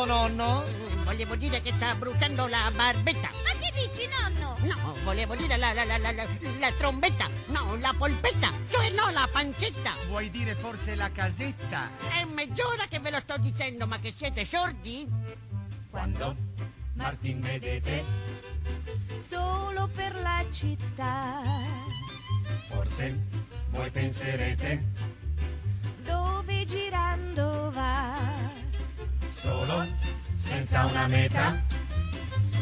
Detto, nonno? Volevo dire che sta bruciando la barbetta! Ma che dici, nonno? No, volevo dire la, la, la, la, la, la trombetta! No, la polpetta! Cioè no, la pancetta! Vuoi dire forse la casetta? È mezz'ora che ve lo sto dicendo, ma che siete sordi? Quando Martin vedete, Solo per la città. forse voi penserete, Dove girando va. Solo senza una meta,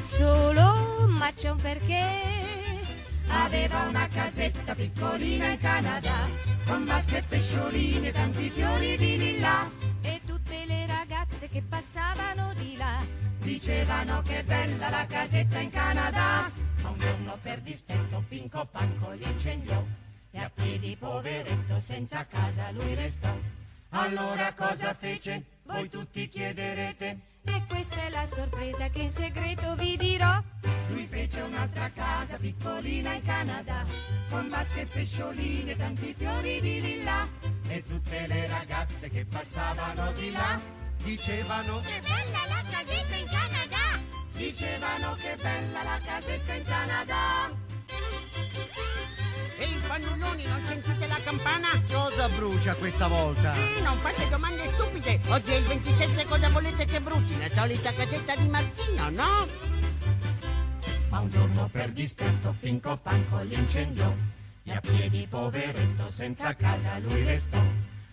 Solo, ma c'è un perché. aveva una casetta piccolina in Canada, con vasche e pescioline, tanti fiori di lilla. E tutte le ragazze che passavano di là. Dicevano che bella la casetta in Canada, ma un giorno per dispetto Pinco Panco l'incendiò e a piedi poveretto senza casa lui restò. Allora cosa fece? Voi tutti chiederete. E questa è la sorpresa che in segreto vi dirò. Lui fece un'altra casa piccolina in Canada, con vasche e pescioline, tanti fiori di lilla. E tutte le ragazze che passavano di là, Dicevano Che bella la casetta in Canada! dicevano che bella la casetta in Canada. Ehi, fannulloni, non sentite la campana? Cosa brucia questa volta? Eh, non fate domande stupide! Oggi è il 27, cosa volete che bruci? La solita casetta di Martino, no? Ma un giorno per dispetto Pinco Panco l'incendiò e a piedi poveretto senza casa lui restò.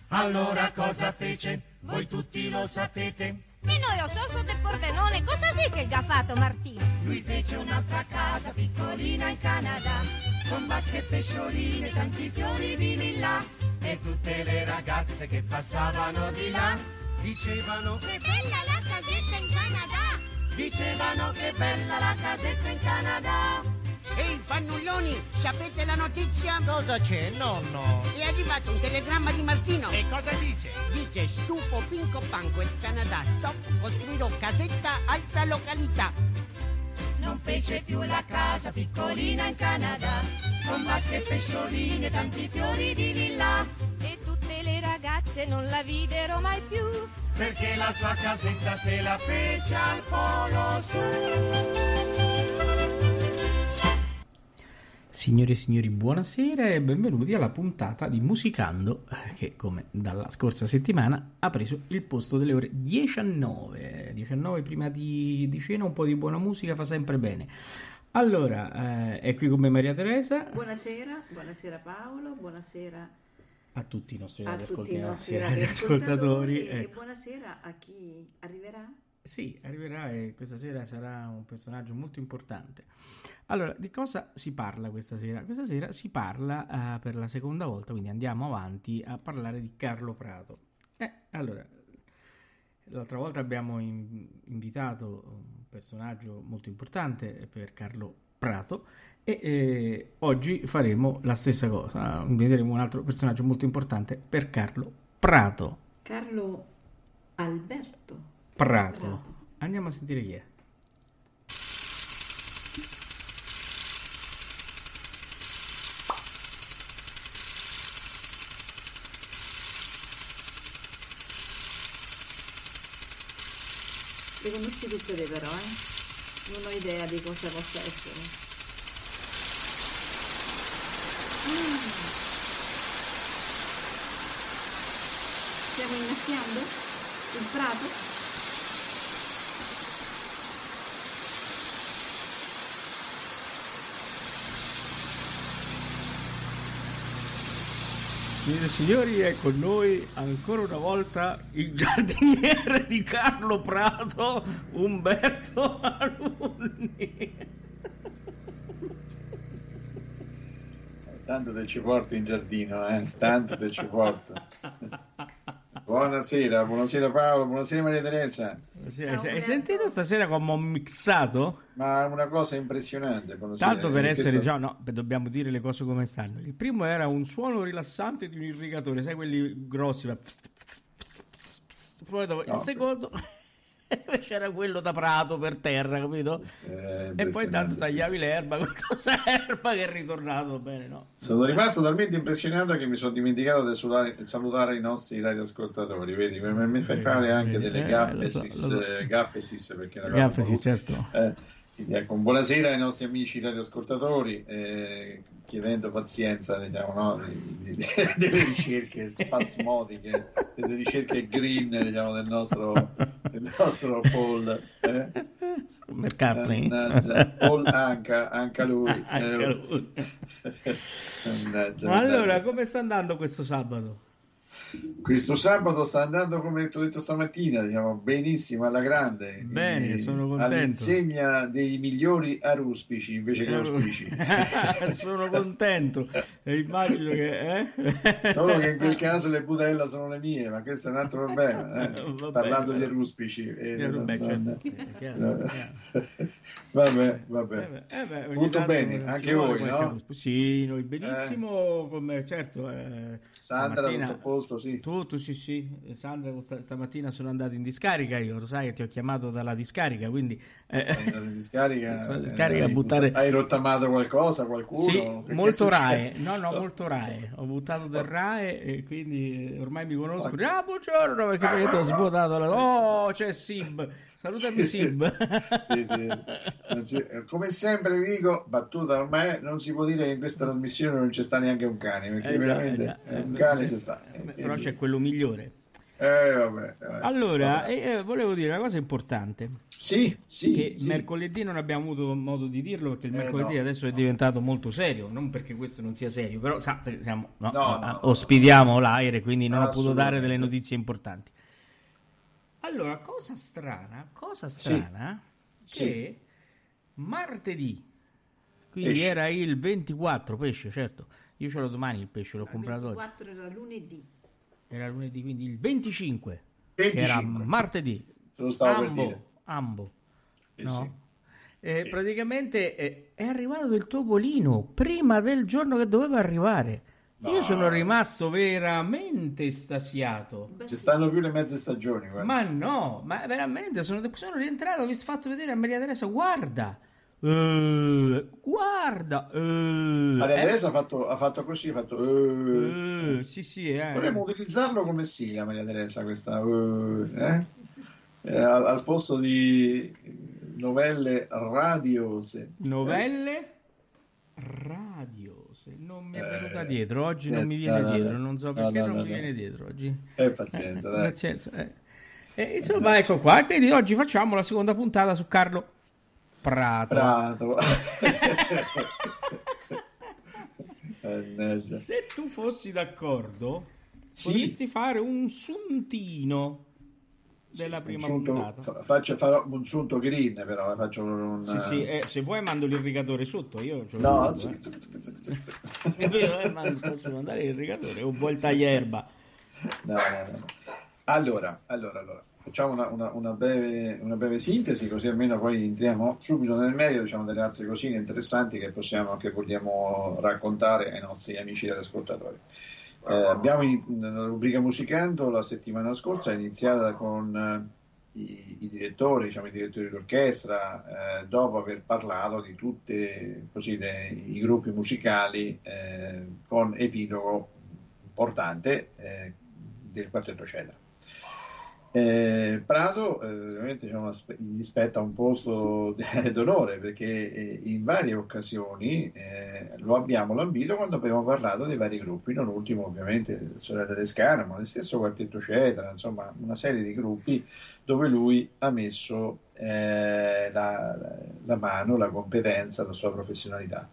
Allora cosa fece? Voi tutti lo sapete. E noi o sosso del Pordenone, cosa sì che ha fatto Martino? Lui fece un'altra casa piccolina in Canada, con vasche e pescioline, tanti fiori di lilla. E tutte le ragazze che passavano di là, dicevano Che bella la casetta in Canada! dicevano che bella la casetta in Canada. Ehi, fannulloni, sapete la notizia? Cosa c'è, nonno? È arrivato un telegramma di Martino. E cosa dice? Dice stufo Pinco Panquet Canada, stop, costruirò casetta, altra località. Non fece più la casa piccolina in Canada, con vasche e pescioline, tanti fiori di lilla. E tutte le ragazze non la videro mai più. perché la sua casetta se la fece al polo sud. Signore e signori, buonasera e benvenuti alla puntata di Musicando eh, che, come dalla scorsa settimana, ha preso il posto delle ore 19. 19 prima di, di cena, un po' di buona musica fa sempre bene. Allora, eh, è qui con me Maria Teresa, Buonasera, buonasera Paolo, buonasera a tutti i nostri a radioascolti- tutti i nostri radioascoltatori. radioascoltatori e ecco. buonasera a chi arriverà. Sì, arriverà e questa sera sarà un personaggio molto importante. Allora, di cosa si parla questa sera? Questa sera si parla eh, per la seconda volta, quindi andiamo avanti a parlare di Carlo Prato. Eh, allora, l'altra volta abbiamo in- invitato un personaggio molto importante per Carlo Prato e eh, oggi faremo la stessa cosa, inviteremo un altro personaggio molto importante per Carlo Prato. Carlo Alberto Prato. Andiamo a sentire chi è. Le conosci tutte te però, eh? Non ho idea di cosa possa essere. Mm. Stiamo innaffiando? Il prato? Signore e signori, è con noi ancora una volta il giardiniere di Carlo Prato, Umberto Alunni. Tanto te ci porto in giardino, eh? Tanto te ci porto. Buonasera, buonasera Paolo, buonasera Maria Teresa. Sì, Ciao, hai, sentito stasera come ho mixato? Ma una cosa impressionante. Tanto per essere, già, no, dobbiamo dire le cose come stanno. Il primo era un suono rilassante di un irrigatore, sai quelli grossi. dopo- No. Il secondo Invece era quello da prato per terra, capito? Eh, E poi intanto tagliavi l'erba con questa erba che è ritornato bene, no? Sono rimasto talmente impressionato che mi sono dimenticato di salutare, salutare i nostri radioascoltatori. Vedi, mi, mi fai fare anche delle Eh, gaffe, lo so, so. eh, gaffe sis, perché è una cosa Gaffe, sì, voluta. certo. Eh, ecco, buonasera ai nostri amici radioascoltatori, eh, chiedendo pazienza diciamo, no, di- di- delle ricerche spasmodiche, delle ricerche green diciamo, del, nostro, del nostro Paul. Eh? McCartney. Paul Anca, anche lui. Anche Eh, lui. mannaggia, allora, mannaggia. come sta andando questo sabato? Questo sabato sta andando come ti ho detto stamattina, diciamo, benissimo alla grande. Bene, Quindi sono contento. All'insegna dei migliori aruspici invece che auspici. Sono contento. E immagino che... Eh? Solo che in quel caso le budella sono le mie, ma questo è un altro problema. eh. Vabbè, Parlando di vabbè. aruspici. eh, Eh, vabbè, certo, vabbè, vabbè. Eh eh Molto bene, anche voi, no? Sì, noi benissimo, come certo. eh, Sandra, stamattina- tutto a posto, sì. Tutto, sì, sì. Sandra, stamattina sono andato in discarica. Io lo sai che ti ho chiamato dalla discarica, quindi. eh, andato in discarica, Sono in eh, discarica a hai, buttare- hai rottamato qualcosa, qualcuno? Sì, molto RAE. No, no, molto RAE. Ho buttato del RAE e quindi ormai mi conoscono. Ah, buongiorno, perché, perché ti ho svuotato la... Oh, c'è Sib. Salutami. Sì, sì. Non si- come sempre dico, battuta ormai non si può dire che in questa trasmissione non ci sta neanche un cane, perché Eh, veramente eh, già. eh, Eh, un cane sì. ci sta. Eh, Eh, Però c'è quello migliore. Eh, vabbè, vabbè. Allora, Vabbè. eh, eh, volevo dire una cosa importante. Sì, sì, che sì. mercoledì non abbiamo avuto modo di dirlo perché il Eh, mercoledì no, adesso è no. diventato molto serio, non perché questo non sia serio, però sa, siamo, no, ospitiamo l'aereo, quindi non ho potuto dare delle notizie importanti. Allora, cosa strana, cosa strana Sì. che martedì, quindi Pesce. era il 24 pesce, certo. Io ce l'ho domani il pesce, l'ho Il comprato oggi. 24 era lunedì. Era lunedì, quindi il 25, che era 25. martedì. Te lo stavo per Ambo, dire. ambo. Sì, no? sì. Eh, Sì. Praticamente eh, è arrivato il topolino prima del giorno che doveva arrivare. Io No. sono rimasto veramente estasiato. Beh, Ci sì. stanno più le mezze stagioni, guarda. Ma no, ma veramente sono, sono rientrato, ho fatto vedere a Maria Teresa, guarda, eh, guarda, eh, Maria eh, Teresa ha fatto, ha fatto così, ha fatto... eh. eh, sì sì, eh. Dovremmo utilizzarlo come sigla, Maria Teresa, questa... eh, eh? Eh, al, al posto di novelle radiose. Novelle radio, se non mi è venuta Eh, dietro, oggi non eh, mi viene no, dietro, no. non so perché no, non no, mi viene dietro oggi. Eh, pazienza, dai. Pazienza, eh. E, insomma, ecco qua. Quindi oggi facciamo la seconda puntata su Carlo Prato. Prato. Se tu fossi d'accordo, Sì? potresti fare un suntino della prima Un sunto- puntata. fa- faccio, farò un sunto green, però eh, faccio un... Sì, sì, eh, se vuoi mando l'irrigatore sotto, io No, z- eh. z- z- z- z- È vero, eh, ma posso mandare l'irrigatore o vuoi il tagliaerba? No, no, no. Allora, allora, allora, facciamo una, una- una breve, una breve sintesi, così almeno poi entriamo subito nel merito, diciamo, delle altre cosine interessanti che possiamo, che vogliamo raccontare ai nostri amici ed ascoltatori. Eh, abbiamo in- nella rubrica Musicando la settimana scorsa è iniziata con eh, i, i direttori, diciamo, i direttori d'orchestra, eh, dopo aver parlato di tutti i gruppi musicali eh, con epilogo importante eh, del quartetto Cedra. Eh, Prato eh, ovviamente diciamo, gli spetta un posto d'onore perché in varie occasioni lo abbiamo lambito quando abbiamo parlato dei vari gruppi, non ultimo ovviamente Sorella Telescana, ma lo stesso Quartetto Cetra, insomma una serie di gruppi dove lui ha messo eh, la, la mano, la competenza, la sua professionalità.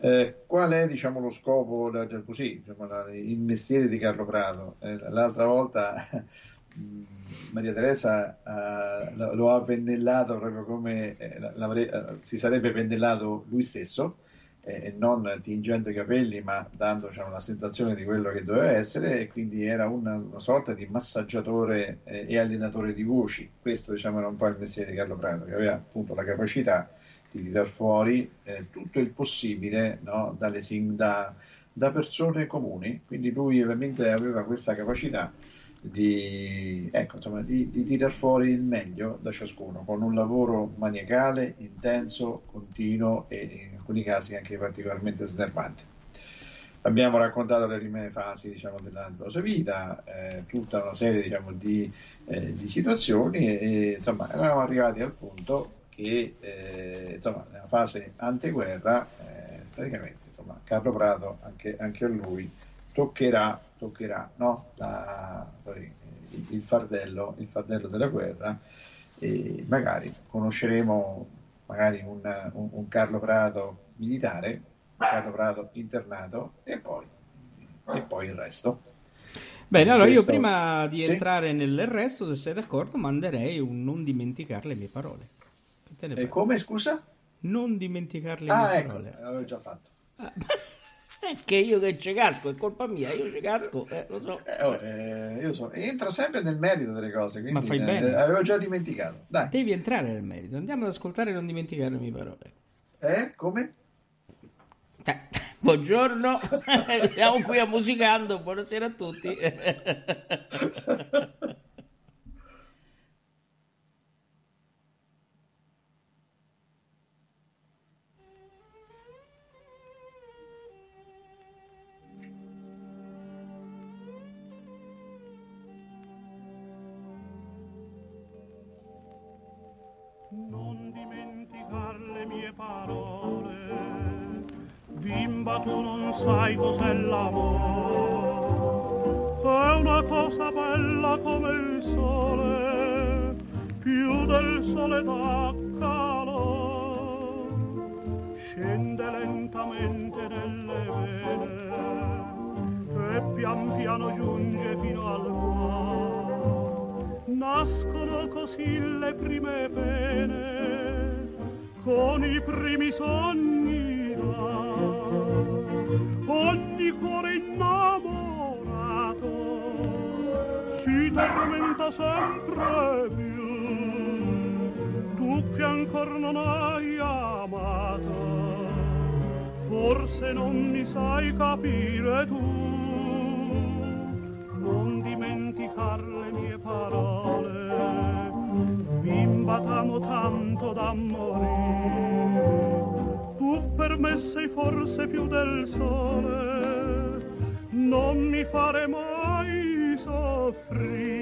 Eh, qual è diciamo, lo scopo, da- così, la- il mestiere di Carlo Prato? Eh, l'altra volta mh, Maria Teresa eh, lo- lo ha pennellato proprio come eh, eh, si sarebbe pennellato lui stesso, e non tingendo i capelli, ma dando diciamo, la sensazione di quello che doveva essere, e quindi era una, una sorta di massaggiatore eh, e allenatore di voci. Questo diciamo, era un po' il mestiere di Carlo Prato, che aveva appunto la capacità di tirar fuori eh, tutto il possibile no, dalle da, da persone comuni, quindi lui veramente aveva questa capacità di, ecco, insomma, di, di tirar fuori il meglio da ciascuno, con un lavoro maniacale, intenso, continuo e alcuni casi anche particolarmente snervante. Abbiamo raccontato le prime fasi diciamo, della sua vita, eh, tutta una serie diciamo, di, eh, di, situazioni e insomma eravamo arrivati al punto che eh, insomma, nella fase anteguerra eh, praticamente insomma, Carlo Prato anche, anche a lui toccherà, toccherà no? La, il, fardello, il fardello della guerra e magari conosceremo magari un, un, un Carlo Prato militare Carlo Prato internato e poi, e poi il resto. Bene, allora io prima di sì? entrare nel resto, se sei d'accordo, manderei un non dimenticare le mie parole. E come, scusa? Non dimenticare le ah, mie ecco, parole. l'avevo già fatto. Ah, che io che ci casco, è colpa mia, io ci casco, eh, lo so. Eh, oh, eh, io so, entro sempre nel merito delle cose, quindi Ma fai eh, bene. avevo già dimenticato. Dai. Devi entrare nel merito, andiamo ad ascoltare e non dimenticare le mie parole. Eh, come? Buongiorno, siamo qui a Musicando, buonasera a tutti. Bimba tu non sai cos'è l'amore. È una cosa bella come il sole Più del sole dà Scende lentamente nelle vene E pian piano giunge fino al cuore. Nascono così le prime pene Con i primi sogni ancora non hai amato. Forse non mi sai capire tu. Non dimenticar le mie parole. Bimba t'amo tanto da morire tu per me sei forse più del sole, non mi fare mai soffrire.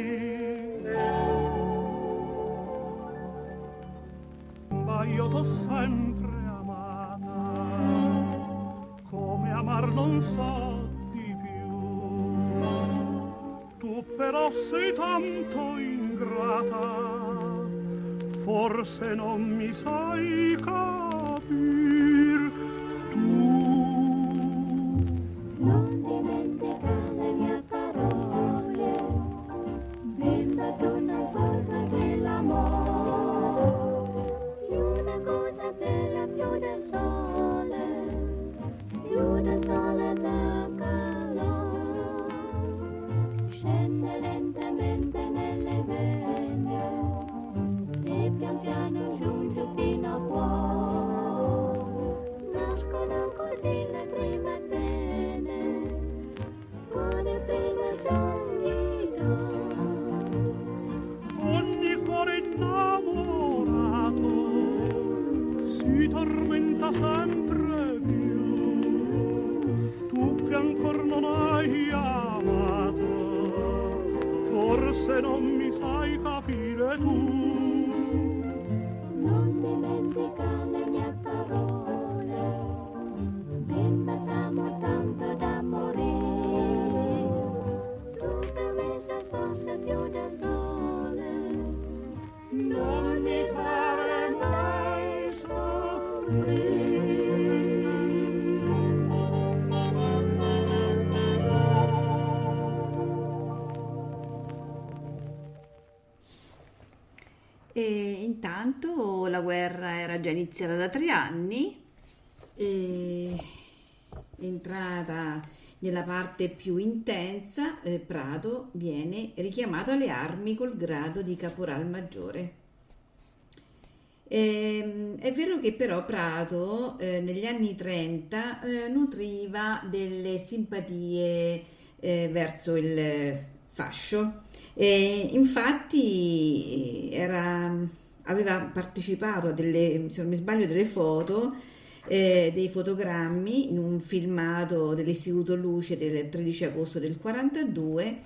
T'ho sempre amata, come amar non so di più. Tu però sei tanto ingrata, forse non mi sai capire. La guerra era già iniziata da tre anni, e entrata nella parte più intensa, eh, Prato viene richiamato alle armi col grado di caporal maggiore. Eh, è vero che però Prato eh, negli anni 30 eh, nutriva delle simpatie eh, verso il fascio. E infatti era, aveva partecipato a delle, se non mi sbaglio, delle foto, eh, dei fotogrammi in un filmato dell'Istituto Luce del 13 agosto del 42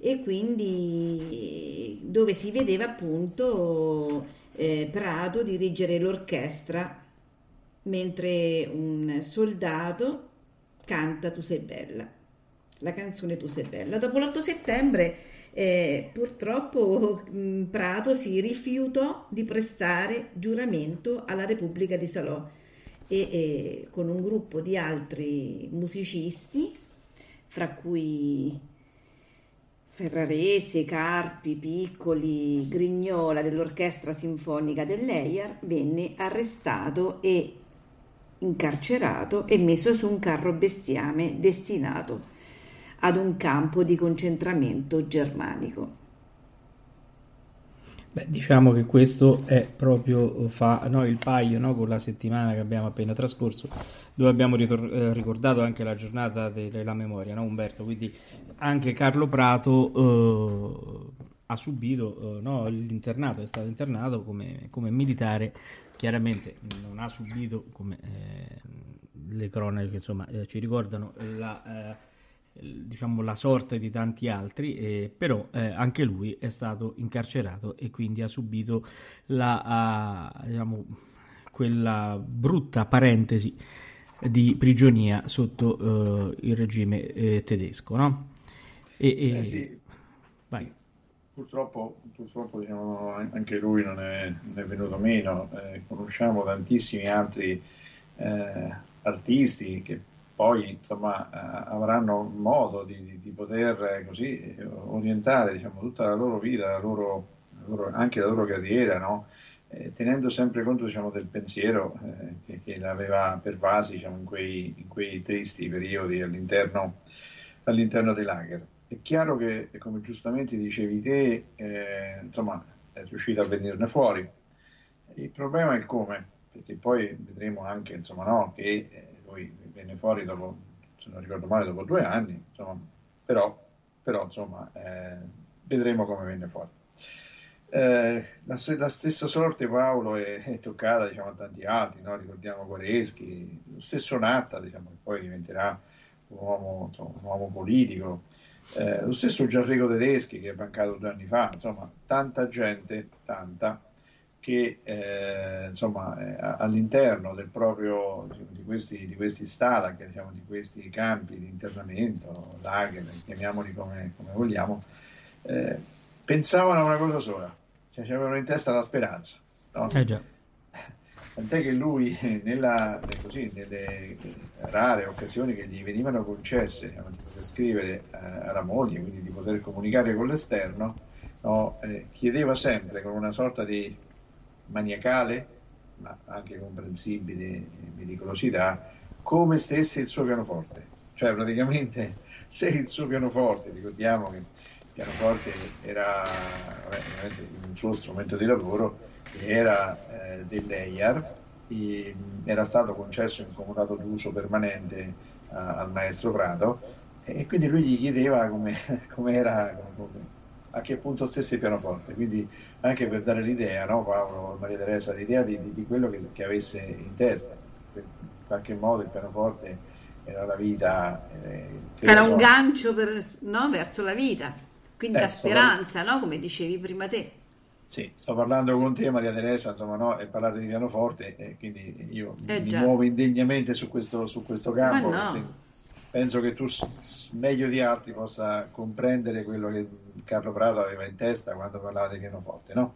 e quindi dove si vedeva appunto eh, Prato dirigere l'orchestra mentre un soldato canta Tu sei bella, la canzone Tu sei bella. Dopo l'8 settembre eh, purtroppo mh, Prato si rifiutò di prestare giuramento alla Repubblica di Salò e, e con un gruppo di altri musicisti, fra cui Ferrarese, Carpi, Piccoli, Grignola dell'Orchestra Sinfonica dell'EIAR, venne arrestato e incarcerato e messo su un carro bestiame destinato ad un campo di concentramento germanico. Beh, diciamo che questo è proprio fa no, il paio no, con la settimana che abbiamo appena trascorso, dove abbiamo ritor- eh, ricordato anche la giornata della memoria, no, Umberto? Quindi anche Carlo Prato eh, ha subito eh, l'internato, è stato internato come, come, militare, chiaramente non ha subito, come eh, le cronache insomma, eh, ci ricordano, la eh, diciamo, la sorte di tanti altri, eh, però eh, anche lui è stato incarcerato e quindi ha subito la, uh, diciamo, quella brutta parentesi di prigionia sotto uh, il regime eh, tedesco. No? E, e... Eh sì. Vai. Purtroppo, purtroppo diciamo, anche lui non è, non è venuto meno, eh, conosciamo tantissimi altri artisti che poi insomma, eh, avranno modo di, di poter eh, così orientare diciamo, tutta la loro vita, la loro, anche la loro carriera, no? eh, tenendo sempre conto diciamo, del pensiero eh, che, che l'aveva pervasi diciamo, in, quei, in, quei, tristi periodi all'interno, all'interno, dei lager. È chiaro che, come giustamente dicevi te, eh, insomma, è riuscito a venirne fuori. Il problema è come, perché poi vedremo anche insomma, no, che eh, venne fuori dopo, se non ricordo male, dopo due anni, insomma, però, però insomma, eh, vedremo come venne fuori. Eh, la, la, stessa sorte Paolo è, è toccata diciamo, a tanti altri, no? ricordiamo Goreschi, lo stesso Natta, diciamo, che poi diventerà un uomo, insomma, un uomo politico, eh, lo stesso Gianrico Tedeschi che è mancato due anni fa, insomma, tanta gente, tanta, che eh, insomma, eh, all'interno del proprio, di, questi, di questi stalag, diciamo, di questi campi di internamento, lager, chiamiamoli come, come vogliamo, eh, pensavano a una cosa sola, cioè avevano in testa la speranza. No? Eh già. Tant'è che lui, nella, così, nelle rare occasioni che gli venivano concesse diciamo, di poter scrivere eh, alla moglie, quindi di poter comunicare con l'esterno, no, eh, chiedeva sempre con una sorta di maniacale, ma anche comprensibile pericolosità, come stesse il suo pianoforte. Cioè praticamente se il suo pianoforte, ricordiamo che il pianoforte era un suo strumento di lavoro, era eh, dell'EIAR, era stato concesso in comodato d'uso permanente a, al maestro Prato e quindi lui gli chiedeva come, come era, come, a che punto stesse il pianoforte, quindi anche per dare l'idea, no, Paolo, Maria Teresa, l'idea di, di, di quello che, che, avesse in testa, in qualche modo il pianoforte era la vita. Eh, era un gancio per, no, verso la vita, quindi eh, la speranza, no, come dicevi prima te. Sì, sto parlando con te Maria Teresa, insomma, no, e parlare di pianoforte, e quindi io eh, mi già. muovo indegnamente su questo, su questo campo. Penso che tu meglio di altri possa comprendere quello che Carlo Prato aveva in testa quando parlava di pianoforte, no?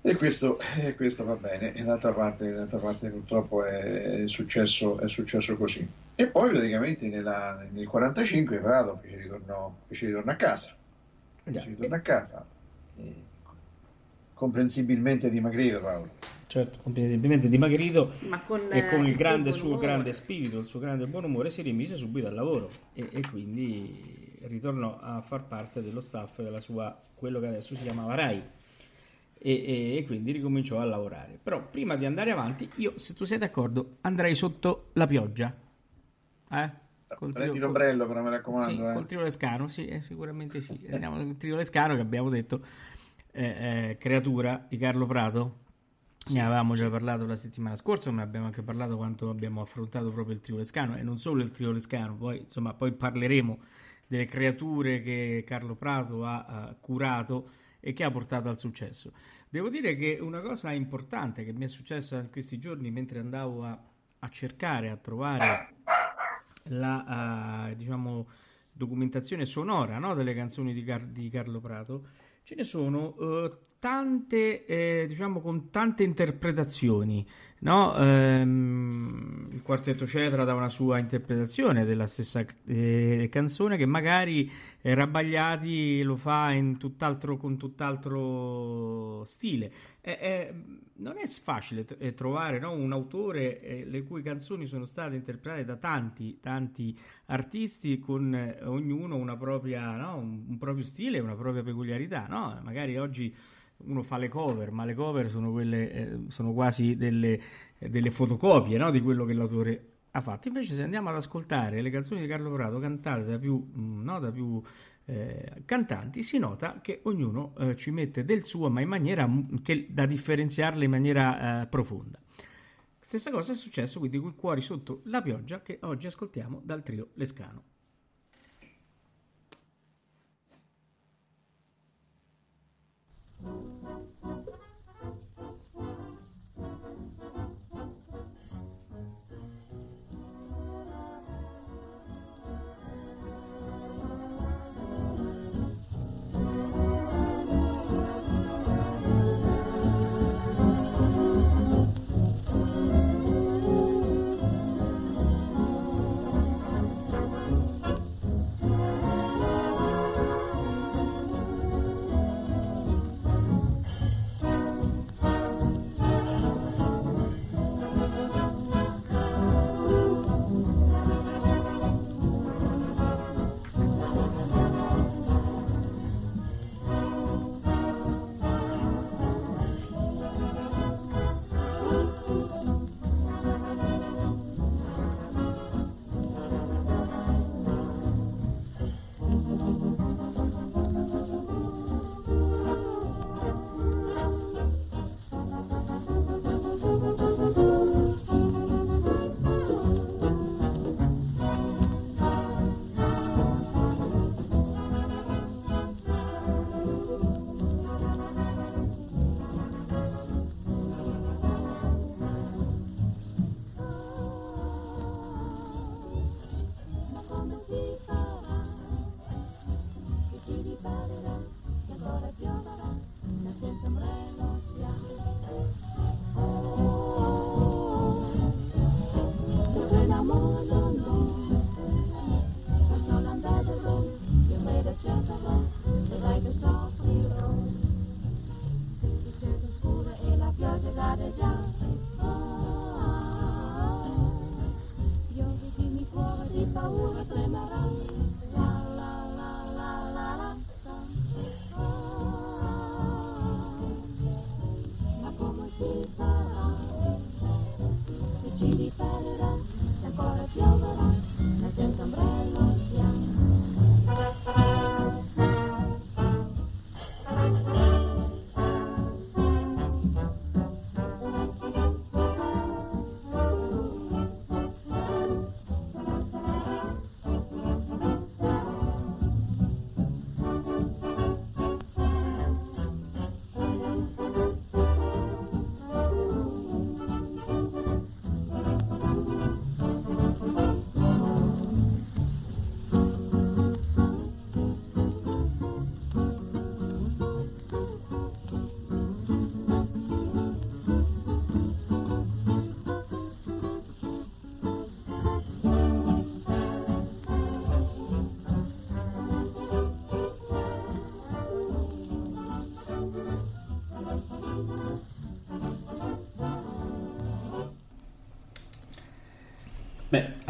E questo, e questo, va bene, e d'altra parte, d'altra parte purtroppo è, è, successo, è, successo, così. E poi praticamente nella, nel 1945 Prato fece ritorno, fece ritorno a casa, fece ritorno a casa, comprensibilmente dimagrito Paolo certo, comprensibilmente dimagrito con, e con il eh, grande suo, suo grande spirito, il suo grande buon umore si rimise subito al lavoro e, e, quindi ritornò a far parte dello staff della sua, quello che adesso si chiamava RAI e, e, e quindi ricominciò a lavorare. Però prima di andare avanti io, se tu sei d'accordo, andrei sotto la pioggia. Eh? Col Prendi trio- l'ombrello, però mi raccomando. Sì, eh. col trio Lescano, sì, eh, sicuramente sì. Andiamo col trio Lescano che abbiamo detto eh, eh, creatura di Carlo Prato. Ne avevamo già parlato la settimana scorsa, ma abbiamo anche parlato quanto abbiamo affrontato proprio il trio Lescano e non solo il trio Lescano, poi insomma poi parleremo delle creature che Carlo Prato ha eh, curato e che ha portato al successo. Devo dire che una cosa importante che mi è successa in questi giorni mentre andavo a, a cercare, a trovare la eh, diciamo, documentazione sonora no, delle canzoni di, Car- di Carlo Prato, ce ne sono eh, tante, eh, diciamo, con tante interpretazioni. No? Ehm, il quartetto Cetra dà una sua interpretazione della stessa eh, canzone che magari eh, Rabbagliati lo fa tutt'altro, con tutt'altro stile. Eh, non è facile t- eh, trovare no, un autore eh, le cui canzoni sono state interpretate da tanti, tanti artisti con eh, ognuno una propria, no, un, un proprio stile, una propria peculiarità. No? Magari oggi uno fa le cover, ma le cover sono, quelle, eh, sono quasi delle, eh, delle fotocopie no, di quello che l'autore ha fatto. Invece, se andiamo ad ascoltare le canzoni di Carlo Prato cantate da più, mh, no, da più eh, cantanti, si nota che ognuno eh, ci mette del suo, ma in maniera m- che, da differenziarle in maniera eh, profonda. Stessa cosa è successo quindi con Cuori sotto la pioggia che oggi ascoltiamo dal trio Lescano.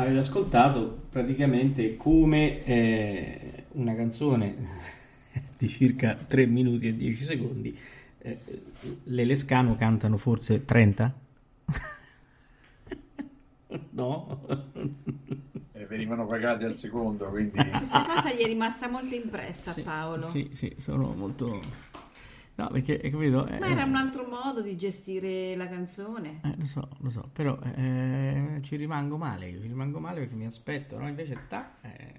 Avete ascoltato praticamente come eh, una canzone di circa 3 minuti e 10 secondi. Eh, le Lescano cantano forse 30? no? È venivano pagati al secondo, quindi... Questa cosa gli è rimasta molto impressa a Sì, Paolo. Sì, sì, sono molto... No, perché, hai capito? Eh, Ma era un altro modo di gestire la canzone. eh, lo so, lo so, però eh, ci rimango male, io ci rimango male perché mi aspetto, no? Invece, ta, eh,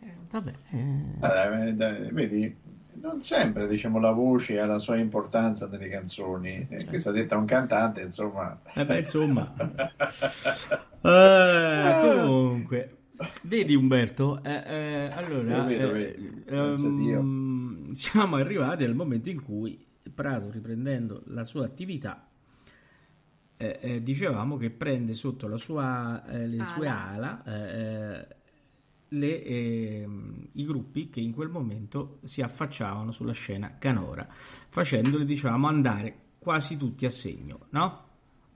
eh, vabbè, eh, Eh, dai, vedi, non sempre diciamo, la voce ha la sua importanza nelle canzoni. Eh, Questa detta a un cantante, insomma. Eh beh, insomma. Eh, comunque, vedi Umberto, eh, eh, allora, Lo vedo, eh, vedi, grazie a ehm, siamo arrivati al momento in cui Prato, riprendendo la sua attività, eh, eh, dicevamo che prende sotto la sua, eh, le Ala. sue ala eh, eh, le, ehm, i gruppi che in quel momento si affacciavano sulla scena canora, facendoli diciamo andare quasi tutti a segno, no?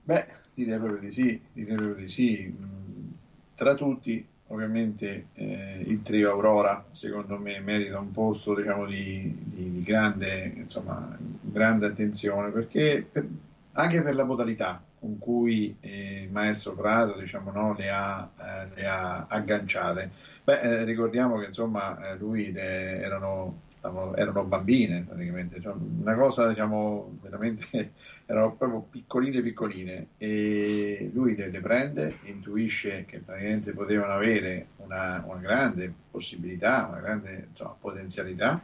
Beh, direi proprio di sì, direi proprio di sì. Mm, Tra tutti, ovviamente, eh, il trio Aurora, secondo me, merita un posto, diciamo, di, di- di grande, insomma, grande attenzione, perché per- anche per la modalità con cui eh, maestro Prato, diciamo, no, le ha, eh, le ha agganciate. Beh, eh, ricordiamo che, insomma, eh, lui le- erano, stavano- erano bambine, praticamente, cioè, una cosa, diciamo, veramente erano proprio piccoline piccoline e lui le, le prende, intuisce che praticamente potevano avere una, una grande possibilità, una grande insomma, potenzialità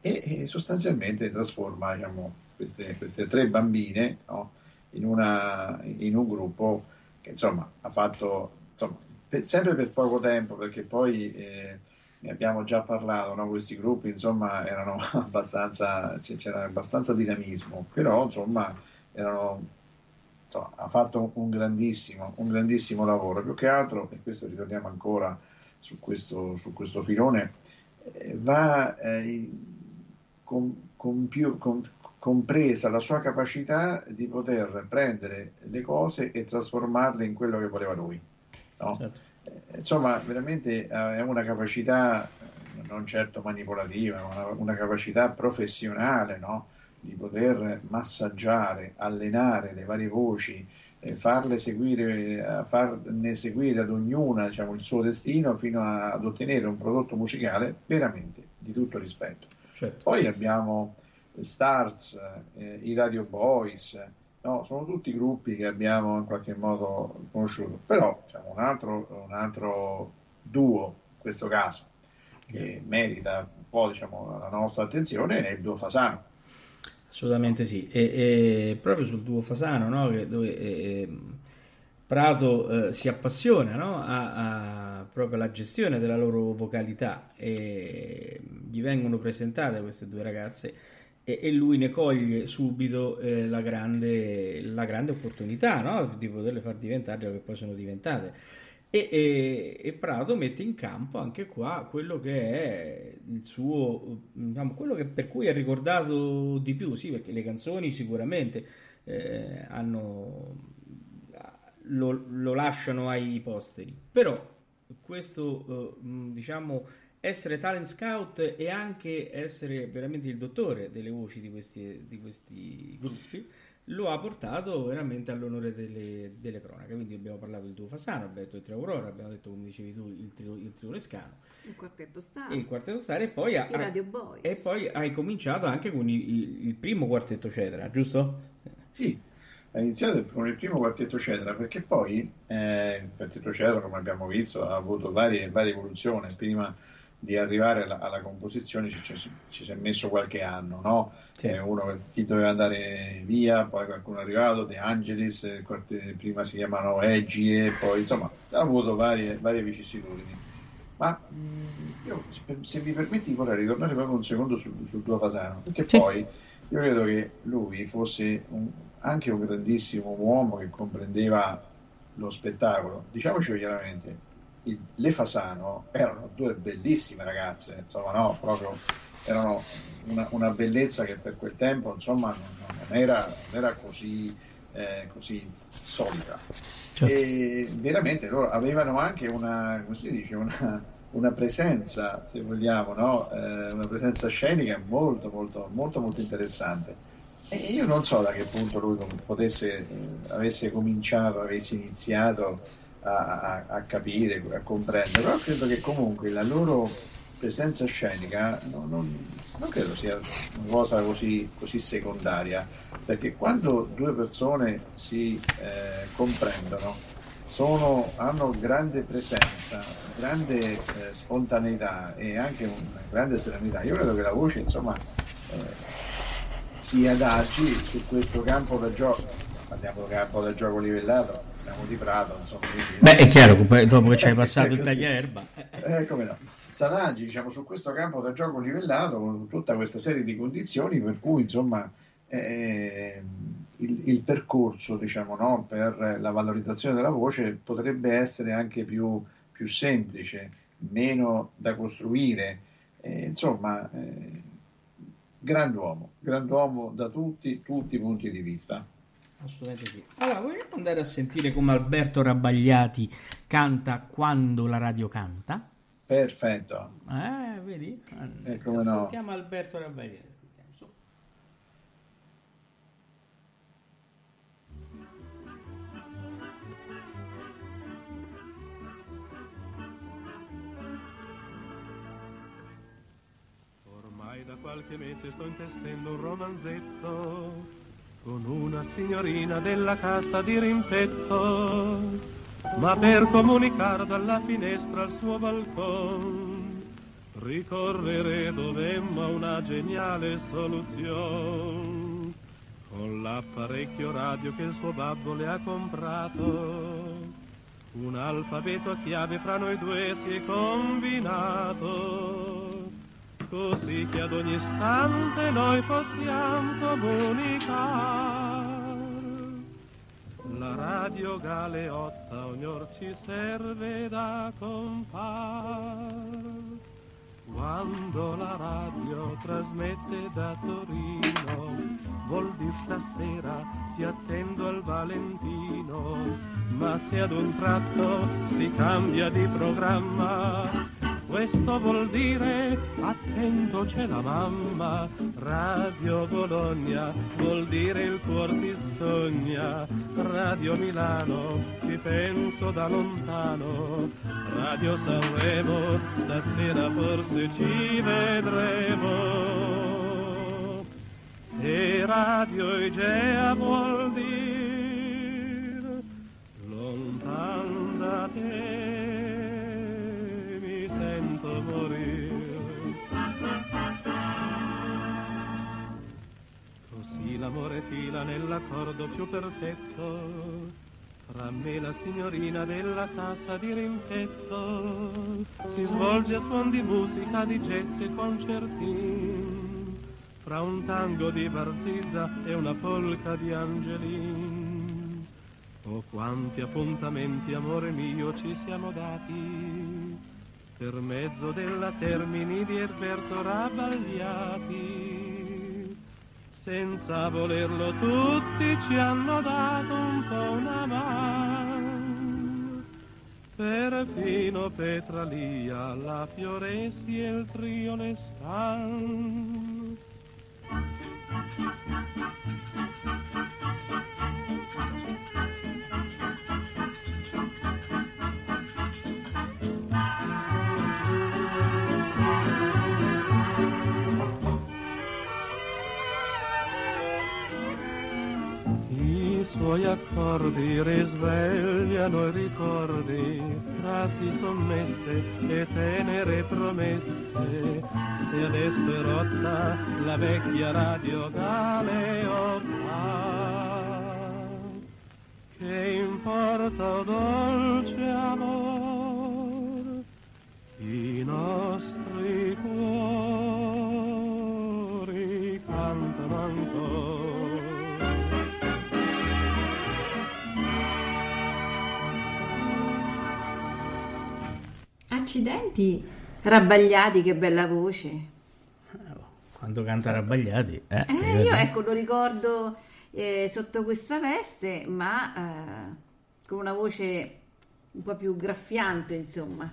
e, e sostanzialmente trasforma diciamo, queste, queste tre bambine no, in, una- in un gruppo che insomma ha fatto insomma, per- sempre per poco tempo perché poi eh, ne abbiamo già parlato, no? questi gruppi insomma erano abbastanza, c'era abbastanza dinamismo, però insomma erano, ha fatto un grandissimo, un grandissimo lavoro, più che altro, e questo ritorniamo ancora su questo, su questo filone, eh, va eh, con- con più- con- compresa la sua capacità di poter prendere le cose e trasformarle in quello che voleva lui. no? Certo. Eh, Insomma, veramente eh, è una capacità eh, non certo manipolativa, ma una, una capacità professionale, no? Di poter massaggiare, allenare le varie voci, farle seguire, farne seguire ad ognuna, diciamo, il suo destino fino a- ad ottenere un prodotto musicale veramente di tutto rispetto. Certo. Poi abbiamo Stars, eh, i Radio Boys, no? sono tutti gruppi che abbiamo in qualche modo conosciuto, però diciamo, un, altro, un altro duo in questo caso che merita un po' diciamo, la nostra attenzione è il duo Fasano. Assolutamente sì, e, e proprio sul duo Fasano, no, che- dove eh, Prato eh, si appassiona no, a, a- proprio alla gestione della loro vocalità e gli vengono presentate queste due ragazze e, lui ne coglie subito eh, la grande, la grande opportunità no, di poterle far diventare quello che poi sono diventate. E, e- e Prato mette in campo anche qua quello che è il suo, diciamo, quello che per cui è ricordato di più, sì, perché le canzoni sicuramente eh, hanno, lo, lo lasciano ai posteri, però questo, eh, diciamo, essere talent scout e anche essere veramente il dottore delle voci di questi, di questi gruppi lo ha portato veramente all'onore delle, delle cronache. Quindi abbiamo parlato del tuo Fasano, abbiamo detto il trio Aurora, abbiamo detto, come dicevi tu, il trio, il trio Lescano, Il quartetto Stars. e il quartetto Stare, e poi, ha- Radio Boys. e poi hai cominciato anche con i- i- il primo quartetto Cedra, giusto? Sì, ha iniziato con il primo quartetto Cedra perché poi eh, il quartetto Cedra, come abbiamo visto, ha avuto varie, varie evoluzioni. Prima di arrivare alla, alla composizione ci, ci- ci si è messo qualche anno, no? Sì. Eh, uno chi doveva andare via, poi qualcuno è arrivato, De Angelis, eh, quarte- prima si chiamano Eggie, poi insomma ha avuto varie, varie vicissitudini. Ma mh, io, se, se mi permetti, vorrei ritornare proprio un secondo sul, sul tuo Fasano, perché Sì. poi io credo che lui fosse un- anche un grandissimo uomo che comprendeva lo spettacolo. Diciamoci chiaramente, i- le Fasano erano due bellissime ragazze, insomma, no, proprio erano una, una bellezza che per quel tempo, insomma, non, non era, non era così, eh, così solida. Certo. E veramente loro avevano anche una, come si dice, una, una presenza, se vogliamo, no? Eh, una presenza scenica molto, molto, molto, molto interessante. E io non so da che punto lui potesse, eh, avesse cominciato, avesse iniziato a, a- capire, a comprendere, però credo che comunque la loro presenza scenica non, non- non credo sia una cosa così, così secondaria, perché quando due persone si eh, comprendono, sono- hanno grande presenza, grande eh, spontaneità e anche una grande serenità, io credo che la voce insomma eh, si adagi su questo campo da gioco, parliamo di campo da gioco livellato, parliamo di Prato, insomma. quindi- Beh, è chiaro, dopo che ci hai passato il Così. tagliaerba. Eh, come no. Sadaggi, diciamo, su questo campo da gioco livellato con tutta questa serie di condizioni per cui, insomma, eh, il, il percorso, diciamo, no, per la valorizzazione della voce potrebbe essere anche più, più semplice, meno da costruire. Eh, insomma, eh, grand'uomo, grand'uomo da tutti, tutti i punti di vista. Assolutamente sì. Allora, vogliamo andare a sentire come Alberto Rabbagliati canta quando la radio canta? Perfetto. Eh, vedi? Eh, come no. Ascoltiamo Alberto Rabbagliati. Ormai da qualche mese sto intestendo un romanzetto con una signorina della casa di rimpetto, ma per comunicare dalla finestra al suo balcone ricorrere dovemmo a una geniale soluzione con l'apparecchio radio che il suo babbo le ha comprato. Un alfabeto a chiave fra noi due si è combinato, così che ad ogni istante noi possiamo comunicare. La radio galeotta ognor ci serve da compar. Quando la radio trasmette da Torino, vuol dire stasera ti attendo al Valentino, ma se ad un tratto si cambia di programma, questo vuol dire attento c'è la mamma, Radio Bologna vuol dire il cuor ti sogna, Radio Milano ci penso da lontano, Radio Sanremo stasera forse ci vedremo. E Radio Igea vuol dire Fila nell'accordo più perfetto tra me e la signorina della casa di rimpetto. Si svolge a suon di musica, di jazz e concertin fra un tango di Barzizza e una polca di Angelin. Oh, quanti appuntamenti, amore mio, ci siamo dati per mezzo della Termini di Erberto Rabbagliati. Senza volerlo tutti ci hanno dato un po' una mano. Perfino Petralia, la Fioresi e il trio ne stan. I suoi accordi risvegliano i ricordi, frasi sommesse e tenere promesse. Se adesso è rotta la vecchia radio galeotta, che importa dolce amor, i nostri Accidenti, Rabbagliati, che bella voce. Quando canta Rabbagliati, eh, Eh, io ecco lo ricordo eh, sotto questa veste, ma eh, con una voce un po' più graffiante, insomma.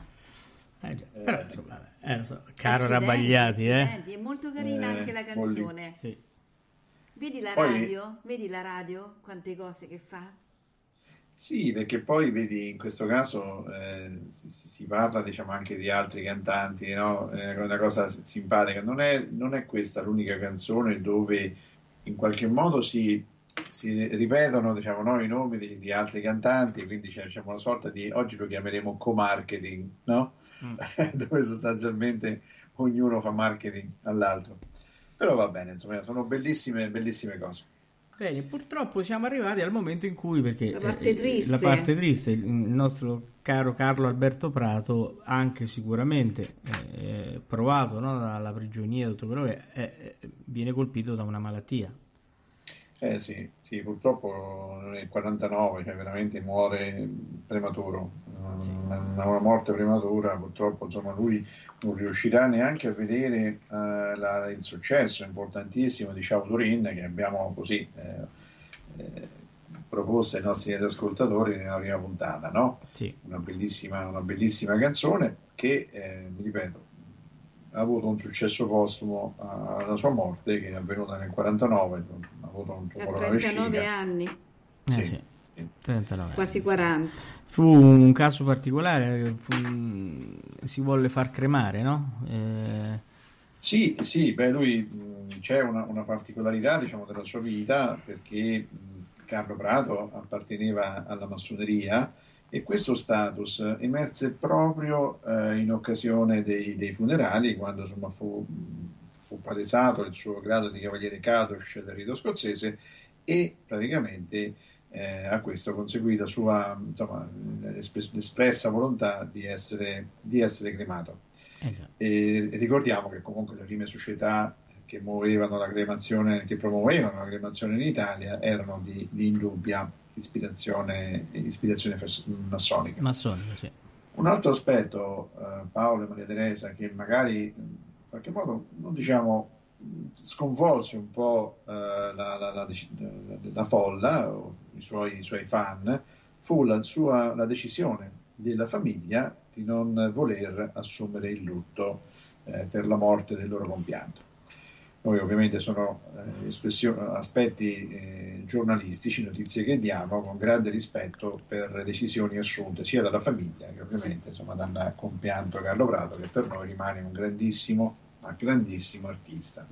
Eh, già, però insomma, eh, so, caro Accidenti, Rabbagliati, eh. accidenti, È molto carina Eh, anche la molli. canzone. Sì. Vedi la Poi- radio? Vedi la radio? Quante cose che fa? Sì, perché poi vedi, in questo caso eh, si, si parla diciamo, anche di altri cantanti, no? È una cosa simpatica. Non è, non è questa l'unica canzone dove in qualche modo si, si ripetono diciamo, no, i nomi di, di, altri cantanti, quindi c'è diciamo, una sorta di, oggi lo chiameremo co-marketing, no? mm. dove sostanzialmente ognuno fa marketing all'altro. Però va bene, insomma, sono bellissime, bellissime cose. Bene, purtroppo siamo arrivati al momento in cui, perché la parte triste, la parte triste il nostro caro Carlo Alberto Prato, anche sicuramente eh, provato no, dalla prigionia, tutto quello che è, viene colpito da una malattia. Eh sì, sì, purtroppo nel 49, cioè veramente muore prematuro, sì. una morte prematura, purtroppo insomma lui non riuscirà neanche a vedere uh, la, il successo importantissimo di Ciao Turin che abbiamo così eh, eh, proposto ai nostri ascoltatori nella prima puntata, no? Sì. Una, bellissima, una bellissima canzone che, eh, ripeto, ha avuto un successo postumo alla sua morte che è avvenuta nel 49, ha avuto un tumore alla vescica. 39 anni. Sì. sì. 39 Quasi 40. Fu un caso particolare, fu, si volle far cremare, no? Eh... Sì, sì, beh, lui c'è una, una, particolarità diciamo, della sua vita perché Carlo Prato apparteneva alla massoneria e questo status emerse proprio eh, in occasione dei, dei, funerali, quando insomma, fu, fu, palesato il suo grado di cavaliere Kadosh del rito scozzese e praticamente eh, a questo conseguì la sua insomma, espressa volontà di essere, di essere cremato. Eh ricordiamo che comunque le prime società che muovevano la cremazione, che promuovevano la cremazione in Italia erano di, di indubbia ispirazione, ispirazione massonica. Massonica, sì. Un altro aspetto, uh, Paolo e Maria Teresa, che magari in qualche modo non diciamo sconvolse un po' uh, la, la, la, la, folla, o i suoi, i suoi fan, fu la, sua, la decisione della famiglia di non voler assumere il lutto eh, per la morte del loro compianto. Noi ovviamente sono eh, aspetti eh, giornalistici, notizie che diamo con grande rispetto per decisioni assunte sia dalla famiglia che ovviamente insomma, dal compianto Carlo Prato che per noi rimane un grandissimo, ma grandissimo artista.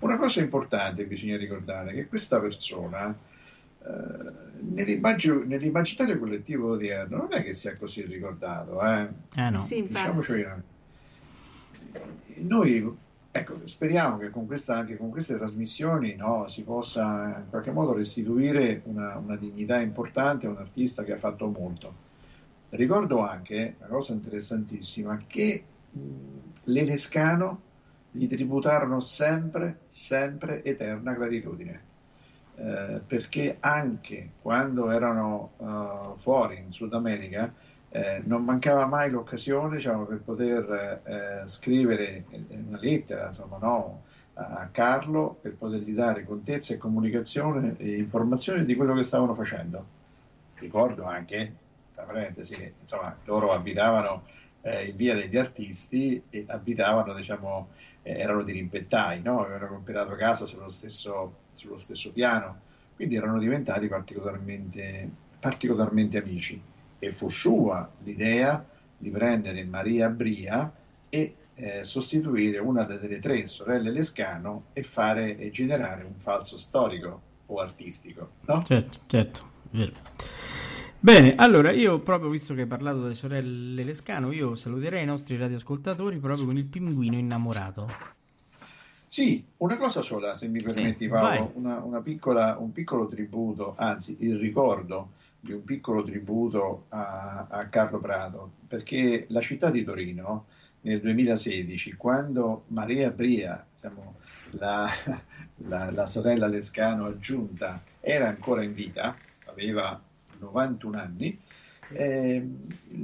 Una cosa importante bisogna ricordare è che questa persona nell'immaginario collettivo odierno non è che sia così ricordato, eh? Eh no. Sì, Diciamoci, noi ecco, speriamo che con, questa, anche con queste trasmissioni no, si possa in qualche modo restituire una, una dignità importante a un artista che ha fatto molto. Ricordo anche una cosa interessantissima che mh, l'Elescano gli tributarono sempre, sempre eterna gratitudine. Eh, perché anche quando erano uh, fuori in Sud America eh, non mancava mai l'occasione diciamo, per poter eh, scrivere una lettera insomma, no, a Carlo per potergli dare contezza e comunicazione e informazioni di quello che stavano facendo. Ricordo anche, tra parentesi, che insomma, loro abitavano eh, in via degli artisti e abitavano, diciamo, eh, erano dirimpettai, no? avevano comprato casa sullo stesso, sullo stesso, piano, quindi erano diventati particolarmente, particolarmente amici. E fu sua l'idea di prendere Maria Bria e eh, sostituire una delle tre sorelle Lescano e fare e generare un falso storico o artistico. No? Certo, certo, vero. Bene, allora io proprio visto che hai parlato delle sorelle Lescano, io saluterei i nostri radioascoltatori proprio con il pinguino innamorato. Sì, una cosa sola, se mi permetti sì, Paolo, una, una piccola, un piccolo tributo, anzi il ricordo di un piccolo tributo a, a Carlo Prato, perché la città di Torino nel 2016, quando Maria Bria, diciamo, la, la, la sorella Lescano aggiunta, era ancora in vita, aveva 91 anni, eh,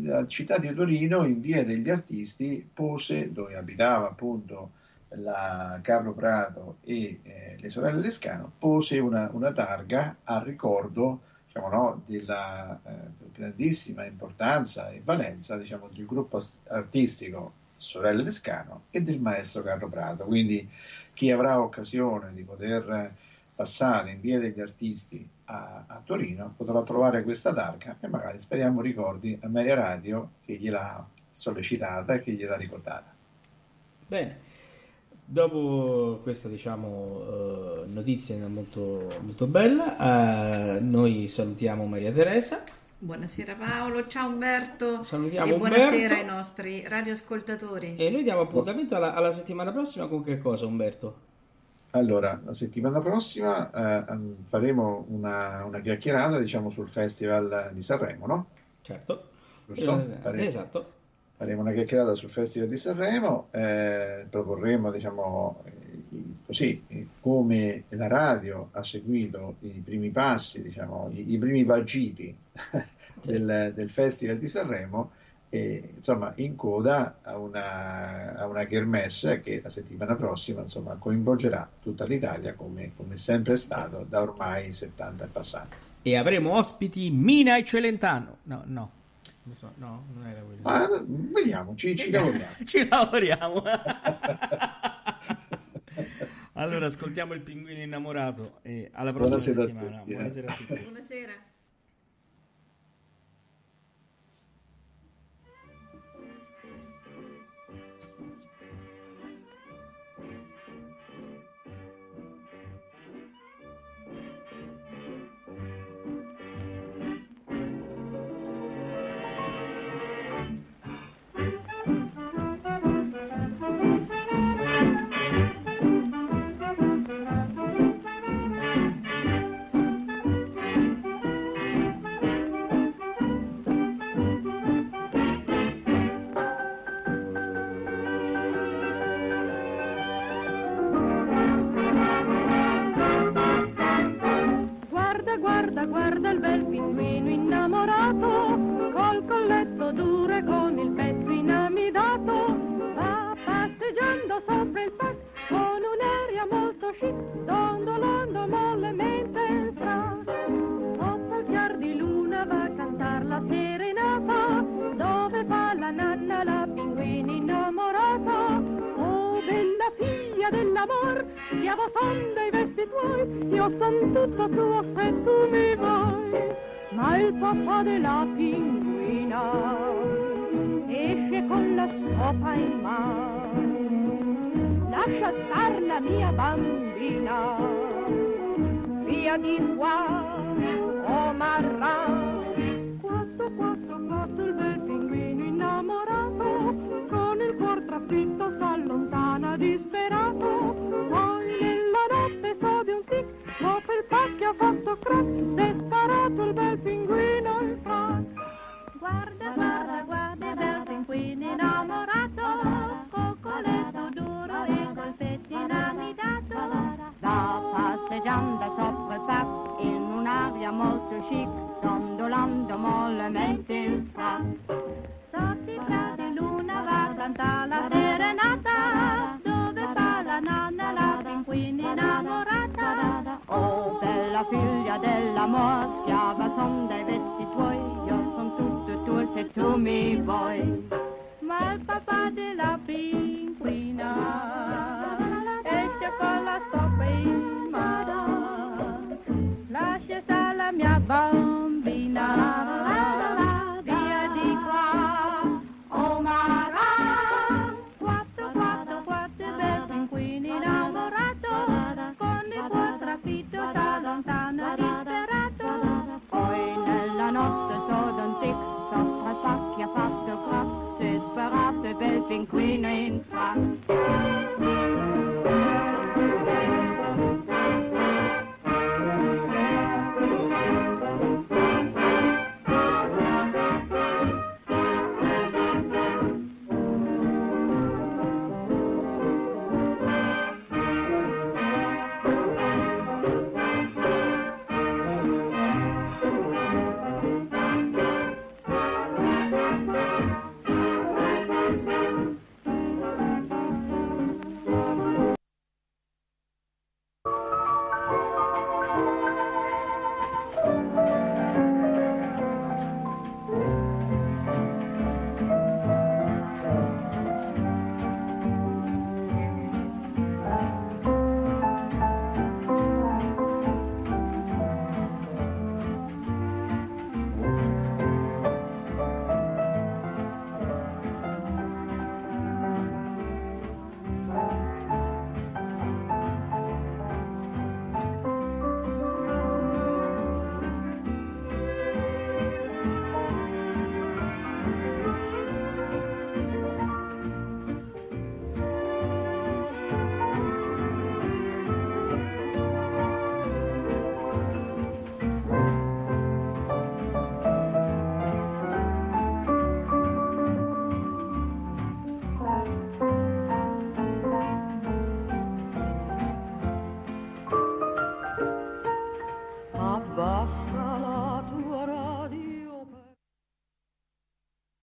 la città di Torino in via degli artisti pose, dove abitava appunto la Carlo Prato e eh, le sorelle Lescano, pose una, una targa a ricordo diciamo, no, della eh, grandissima importanza e valenza diciamo, del gruppo artistico Sorelle Lescano e del maestro Carlo Prato. Quindi chi avrà occasione di poter passare in via degli artisti a, a Torino potrà trovare questa targa e magari speriamo ricordi a Media Radio che gliel'ha sollecitata e che gliel'ha ricordata. Bene, dopo questa diciamo eh, notizia molto, molto bella, eh, noi salutiamo Maria Teresa. Buonasera Paolo, ciao Umberto Salutiamo e buonasera Umberto. ai nostri radioascoltatori. E noi diamo appuntamento alla, alla settimana prossima con che cosa Umberto? Allora, la settimana prossima eh, faremo una, una chiacchierata diciamo, sul Festival di Sanremo, no? Certo. Giusto? Eh, esatto. Faremo una chiacchierata sul Festival di Sanremo, eh, proporremo diciamo, così, come la radio ha seguito i primi passi, diciamo, i, i primi vagiti del, del Festival di Sanremo, e, insomma, in coda a una, a una kermesse che la settimana prossima insomma, coinvolgerà tutta l'Italia come, come sempre è stato da ormai 70 e passati. E avremo ospiti Mina e Celentano. No, no. So, no, non era quello. Ma eh, vediamo, ci, ci lavoriamo. Ci lavoriamo. allora, ascoltiamo il pinguino innamorato e alla prossima Buonasera a settimana. tutti, eh. Buonasera a tutti. Buonasera.